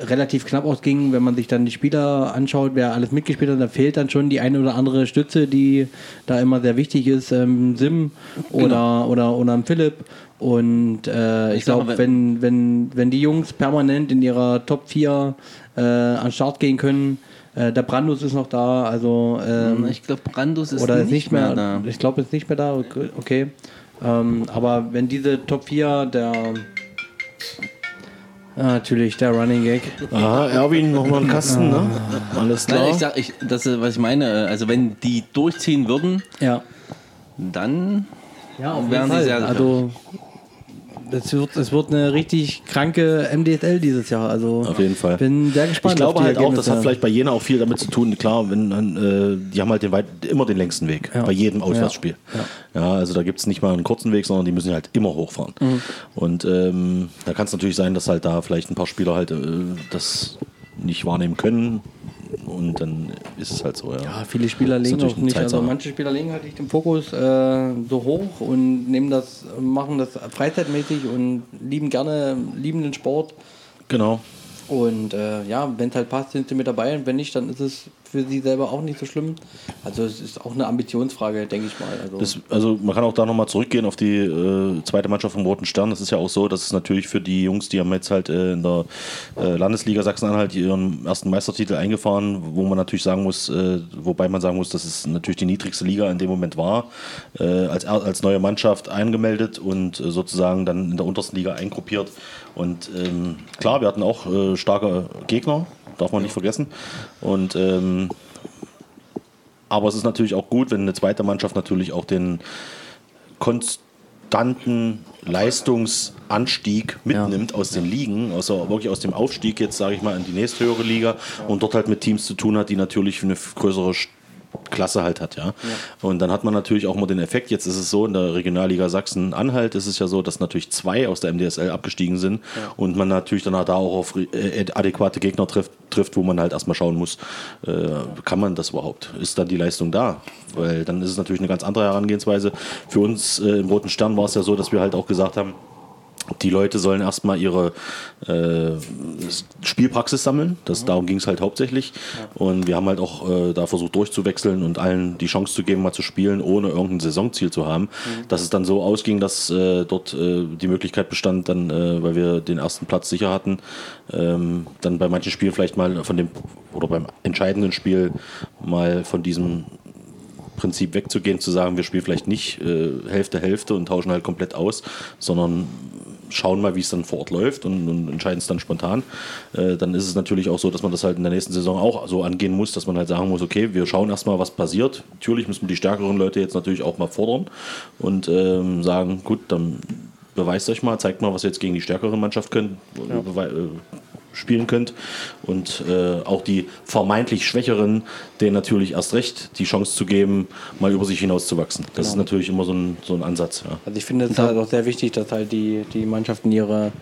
relativ knapp ausgingen, wenn man sich dann die Spieler anschaut, wer alles mitgespielt hat, da fehlt dann schon die eine oder andere Stütze, die da immer sehr wichtig ist, ähm, Sim oder, oder, oder ein Philipp. Und äh, ich, glaube, wenn, wenn, wenn die Jungs permanent in ihrer Top 4 äh, an Start gehen können, äh, der Brandus ist noch da, also ähm, ich glaube, Brandus ist oder nicht, ist nicht mehr, da. ich glaube, ist nicht mehr da, okay. okay. Ähm, aber wenn diese Top 4 der Ah, natürlich, der Running Gag. Aha, Erwin, nochmal einen Kasten, ne? Alles Nein, klar. ich sag, ich, das ist, was ich meine. Also, wenn die durchziehen würden, Ja. dann Ja, auf Wären jeden die Fall. sehr Also es wird, es wird eine richtig kranke MDSL dieses Jahr. Also Auf jeden Fall. bin sehr gespannt. Ich glaube halt auch, das hat vielleicht bei Jena auch viel damit zu tun. Klar, wenn äh, die haben halt den weit, immer den längsten Weg Ja. bei jedem Auswärtsspiel. Ja. also da gibt es nicht mal einen kurzen Weg, sondern die müssen halt immer hochfahren. Mhm. Und ähm, da kann es natürlich sein, dass halt da vielleicht ein paar Spieler halt äh, das nicht wahrnehmen können. Und dann ist es halt so, ja. Ja, viele Spieler legen auch nicht. Also manche Spieler legen halt nicht den Fokus äh, so hoch und nehmen das, machen das freizeitmäßig und lieben gerne, lieben den Sport. Genau. Und äh, ja, wenn es halt passt, sind sie mit dabei und wenn nicht, dann ist es für sie selber auch nicht so schlimm. Also es ist auch eine Ambitionsfrage, denke ich mal. Also, Das, also man kann auch da nochmal zurückgehen auf die äh, zweite Mannschaft vom Roten Stern. Das ist ja auch so, dass es natürlich für die Jungs, die haben jetzt halt äh, in der äh, Landesliga Sachsen-Anhalt ihren ersten Meistertitel eingefahren, wo man natürlich sagen muss, äh, wobei man sagen muss, dass es natürlich die niedrigste Liga in dem Moment war, äh, als, als neue Mannschaft eingemeldet und äh, sozusagen dann in der untersten Liga eingruppiert. Und ähm, klar, wir hatten auch starke Gegner, darf man nicht vergessen. Und ähm, aber es ist natürlich auch gut, wenn eine zweite Mannschaft natürlich auch den konstanten Leistungsanstieg mitnimmt aus den Ligen, also wirklich aus dem Aufstieg jetzt, sage ich mal, in die nächsthöhere Liga und dort halt mit Teams zu tun hat, die natürlich eine größere St- Klasse halt hat, ja. Und dann hat man natürlich auch mal den Effekt, jetzt ist es so, in der Regionalliga Sachsen-Anhalt ist es ja so, dass natürlich zwei aus der MDSL abgestiegen sind und man natürlich dann da auch auf äh, adäquate Gegner trifft, trifft, wo man halt erstmal schauen muss, äh, kann man das überhaupt? Ist dann die Leistung da? Weil dann ist es natürlich eine ganz andere Herangehensweise. Für uns äh, im Roten Stern war es ja so, dass wir halt auch gesagt haben, Die Leute sollen erstmal ihre äh, Spielpraxis sammeln. Das, Darum ging es halt hauptsächlich. Und wir haben halt auch äh, da versucht durchzuwechseln und allen die Chance zu geben, mal zu spielen, ohne irgendein Saisonziel zu haben. Dass es dann so ausging, dass äh, dort äh, die Möglichkeit bestand, dann, äh, weil wir den ersten Platz sicher hatten, ähm, dann bei manchen Spielen vielleicht mal von dem, oder beim entscheidenden Spiel mal von diesem Prinzip wegzugehen, zu sagen, wir spielen vielleicht nicht äh, Hälfte, Hälfte und tauschen halt komplett aus, sondern schauen mal, wie es dann vor Ort läuft und, und entscheiden es dann spontan. Äh, dann ist es natürlich auch so, dass man das halt in der nächsten Saison auch so angehen muss, dass man halt sagen muss, okay, wir schauen erstmal, was passiert. Natürlich müssen wir die stärkeren Leute jetzt natürlich auch mal fordern und ähm, sagen, gut, dann beweist euch mal, zeigt mal, was ihr jetzt gegen die stärkere Mannschaft könnt, bewe- äh, spielen könnt. Und äh, auch die vermeintlich Schwächeren, denen natürlich erst recht die Chance zu geben, mal über sich hinauszuwachsen. Das ist natürlich immer so ein, so ein Ansatz. Ja. Also ich finde es halt auch sehr wichtig, dass halt die, die Mannschaften ihre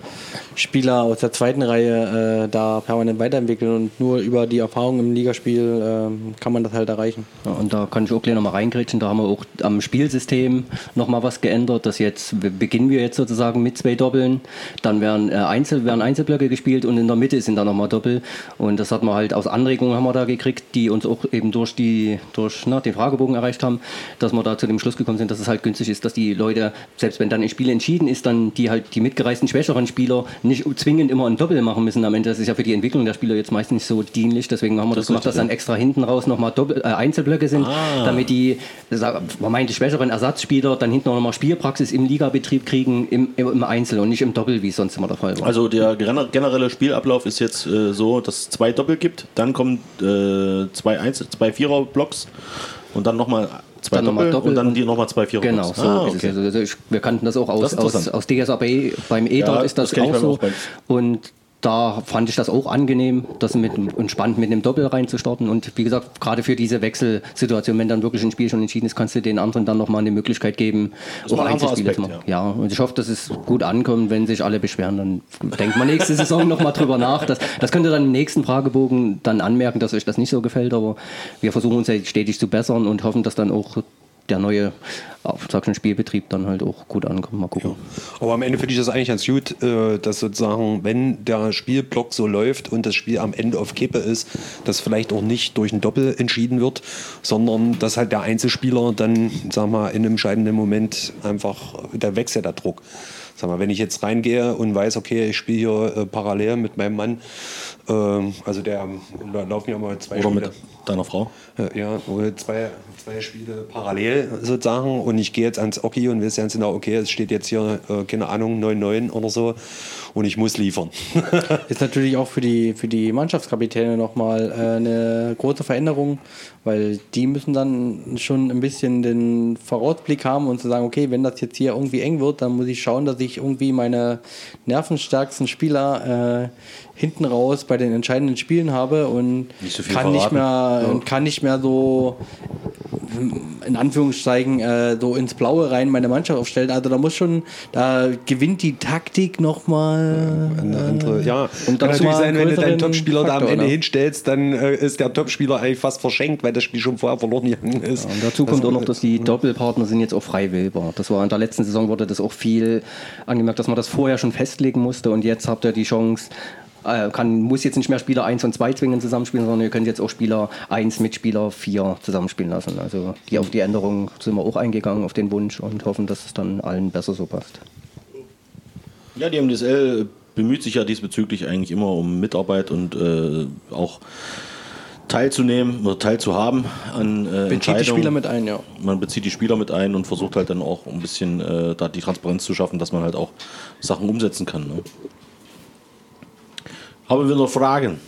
Spieler aus der zweiten Reihe äh, da permanent weiterentwickeln und nur über die Erfahrung im Ligaspiel ähm, kann man das halt erreichen. Ja, und da kann ich auch gleich nochmal reingrätschen. Da haben wir auch am Spielsystem nochmal was geändert. Das jetzt beginnen wir jetzt sozusagen mit zwei Doppeln. Dann werden, äh, Einzel, werden Einzelblöcke gespielt und in der Mitte sind dann nochmal Doppel. Und das hat man halt aus Anregungen haben wir da gekriegt, die uns auch eben durch, die, durch na, den Fragebogen erreicht haben, dass wir da zu dem Schluss gekommen sind, dass es halt günstig ist, dass die Leute, selbst wenn dann ein Spiel entschieden ist, dann die halt die mitgereisten schwächeren Spieler nicht zwingend immer ein Doppel machen müssen am Ende. Das ist ja für die Entwicklung der Spieler jetzt meist nicht so dienlich. Deswegen haben wir das, gemacht, dass dann extra hinten raus nochmal Doppel, äh, Einzelblöcke sind, damit die man meint, die schwächeren Ersatzspieler dann hinten nochmal Spielpraxis im Ligabetrieb kriegen, im, im, Einzel und nicht im Doppel, wie es sonst immer der Fall war. Also der gener- generelle Spielablauf ist jetzt äh, so, dass es zwei Doppel gibt, dann kommen äh, zwei, Einzel zwei Vierer-Blocks und dann nochmal zwei Dann nochmal Doppel, Doppel und dann die nochmal zwei Vierer-Blocks. Genau, so ah, ist es. okay. Also, also wir kannten das auch aus, aus, aus DSAB. Beim EDAT Ja, ist das, das auch so. Aufbau. Und da fand ich das auch angenehm, das mit entspannt mit einem Doppel reinzustarten. Und wie gesagt, gerade für diese Wechselsituation, wenn dann wirklich ein Spiel schon entschieden ist, kannst du den anderen dann nochmal eine Möglichkeit geben, ist mal ein anderer Einzelspiele zu Aspekt, machen. Ja. und ich hoffe, dass es gut ankommt. Wenn sich alle beschweren, dann denkt man nächste Saison nochmal drüber nach. Das, das könnt ihr dann im nächsten Fragebogen dann anmerken, dass euch das nicht so gefällt. Aber wir versuchen uns ja stetig zu bessern und hoffen, dass dann auch der neue schon, Spielbetrieb dann halt auch gut ankommt. Mal gucken. Aber am Ende finde ich das eigentlich ganz gut, äh, dass sozusagen, wenn der Spielblock so läuft und das Spiel am Ende auf Kippe ist, dass vielleicht auch nicht durch ein Doppel entschieden wird, sondern dass halt der Einzelspieler dann, sag mal, in einem entscheidenden Moment einfach, da wächst ja der Druck. Sag mal, wenn ich jetzt reingehe und weiß, okay, ich spiele hier äh, parallel mit meinem Mann, ähm, also der, da laufen ja mal zwei Oder Spiele. mit deiner Frau. Ja, zwei, zwei Spiele parallel sozusagen. Und ich gehe jetzt ans Oki und weiß ganz genau, okay, es steht jetzt hier, äh, keine Ahnung, 9-9 oder so und ich muss liefern. Ist natürlich auch für die, für die Mannschaftskapitäne nochmal äh, eine große Veränderung, weil die müssen dann schon ein bisschen den Vorausblick haben und zu sagen, okay, wenn das jetzt hier irgendwie eng wird, dann muss ich schauen, dass ich irgendwie meine nervenstärksten Spieler äh, hinten raus bei den entscheidenden Spielen habe und Nicht so kann, nicht verraten. mehr, und kann nicht mehr so in Anführungszeichen äh, so ins Blaue rein meine Mannschaft aufstellen. Also da muss schon, da gewinnt die Taktik nochmal. Eine andere, ja, Und kann natürlich sein, wenn du deinen Topspieler da am Ende ne? hinstellst, dann äh, ist der Topspieler eigentlich fast verschenkt, weil das Spiel schon vorher verloren gegangen ist. Und dazu kommt Das- auch noch, dass die Doppelpartner sind jetzt auch frei wählbar. Das war in der letzten Saison wurde das auch viel angemerkt, dass man das vorher schon festlegen musste und jetzt habt ihr die Chance, äh, kann, muss jetzt nicht mehr Spieler 1 und 2 zwingend zusammenspielen, sondern ihr könnt jetzt auch Spieler 1 mit Spieler 4 zusammenspielen lassen. Also die, auf die Änderung sind wir auch eingegangen, auf den Wunsch und hoffen, dass es dann allen besser so passt. Ja, die MDSL bemüht sich ja diesbezüglich eigentlich immer um Mitarbeit und äh, auch teilzunehmen oder teilzuhaben an äh, Bezieht die. Spieler mit ein, ja. Man bezieht die Spieler mit ein und versucht halt dann auch ein bisschen äh, da die Transparenz zu schaffen, dass man halt auch Sachen umsetzen kann. Ne? Haben wir noch Fragen?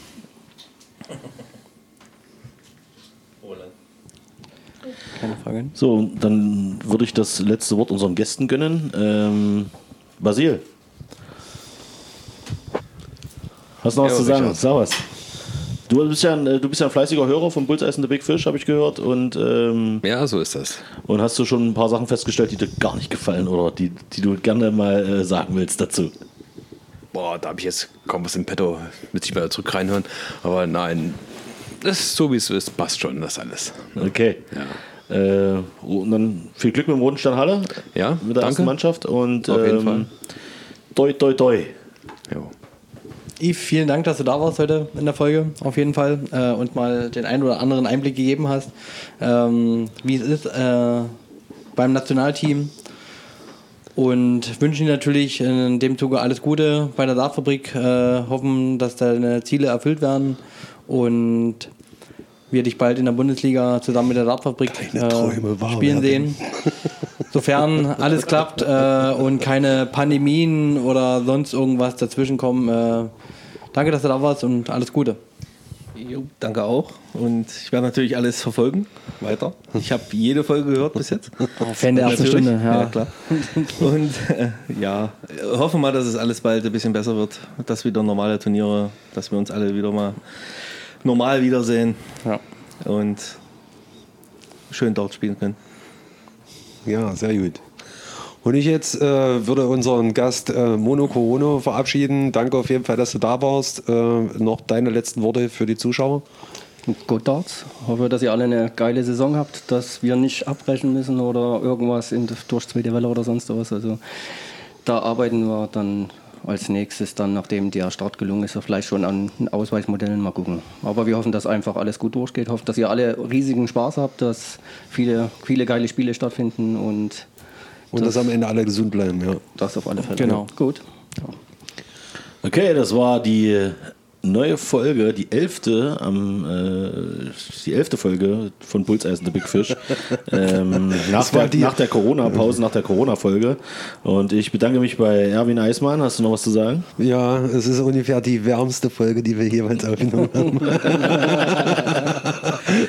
Keine Frage. So, dann würde ich das letzte Wort unseren Gästen gönnen. Ähm, Basil. Hast du noch was Ja, zu sagen? Sag was. Du bist, ja ein, äh, du bist ja ein fleißiger Hörer von Bullseye and the Big Fish, habe ich gehört. Und, ähm, Ja, so ist das. und hast du schon ein paar Sachen festgestellt, die dir gar nicht gefallen oder die, die du gerne mal äh, sagen willst dazu? Boah, da habe ich jetzt kaum was im Petto. Müsste ich mal zurück reinhören. Aber nein, das ist so wie es ist, passt schon das alles. Okay. Äh, und dann viel Glück mit dem Roten Stern Halle. Ja, Mit der danke. ersten Mannschaft. Und Auf jeden ähm, Fall. Toi, toi, toi. Jo. Yves, vielen Dank, dass du da warst heute in der Folge, auf jeden Fall, äh, und mal den einen oder anderen Einblick gegeben hast, ähm, wie es ist äh, beim Nationalteam. Und wünschen dir natürlich in dem Zuge alles Gute bei der Dartfabrik, äh, hoffen, dass deine Ziele erfüllt werden und wir dich bald in der Bundesliga zusammen mit der Träume wahr spielen sehen. Sofern alles klappt äh, und keine Pandemien oder sonst irgendwas dazwischen kommen. Äh, danke, dass du da warst und alles Gute. Jo, danke auch. Und ich werde natürlich alles verfolgen. Weiter. Ich habe jede Folge gehört bis jetzt. Fan der ersten. Stunde, ja. klar. Und äh, ja, hoffen mal, dass es alles bald ein bisschen besser wird. Dass wieder normale Turniere, dass wir uns alle wieder mal normal wiedersehen. Ja. Und schön dort spielen können. Ja, sehr gut. Und ich jetzt äh, würde unseren Gast äh, Mono Corono verabschieden. Danke auf jeden Fall, dass du da warst. Äh, noch deine letzten Worte für die Zuschauer. Gut Darts. Hoffe, dass ihr alle eine geile Saison habt, dass wir nicht abbrechen müssen oder irgendwas in, durch zweite Welle oder sonst was. Also da arbeiten wir dann als nächstes dann, nachdem der Start gelungen ist, vielleicht schon an Ausweismodellen mal gucken. Aber wir hoffen, dass einfach alles gut durchgeht. Hoffen, dass ihr alle riesigen Spaß habt, dass viele, viele geile Spiele stattfinden und Und dass am Ende alle gesund bleiben. Ja. das auf alle Fälle. Genau. Gut. Okay, das war die neue Folge, die elfte, am, äh, die elfte Folge von and the Big Fish. ähm, nach, der, nach der Corona-Pause, nach der Corona-Folge. Und ich bedanke mich bei Erwin Eismann. Hast du noch was zu sagen? ja, es ist ungefähr die wärmste Folge, die wir jeweils aufgenommen haben.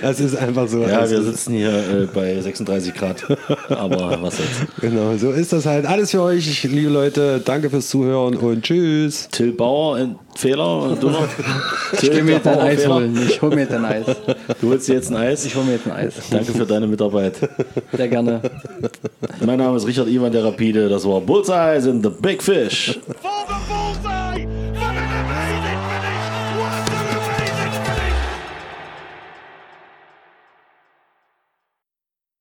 das ist einfach so. Ja, Also, wir sitzen hier äh, bei 36 Grad. Aber was jetzt? Genau, so ist das halt. Alles für euch, liebe Leute. Danke fürs Zuhören und tschüss. Till Bauer, ein Fehler. Und du noch? Ich will mir jetzt ein Eis holen. Ich hole mir jetzt ein Eis. Du holst dir jetzt ein Eis. Ich hole mir jetzt ein Eis. Danke für deine Mitarbeit. Sehr gerne. Mein Name ist Richard Ivan der Rapide. Das war Bullseye in the Big Fish.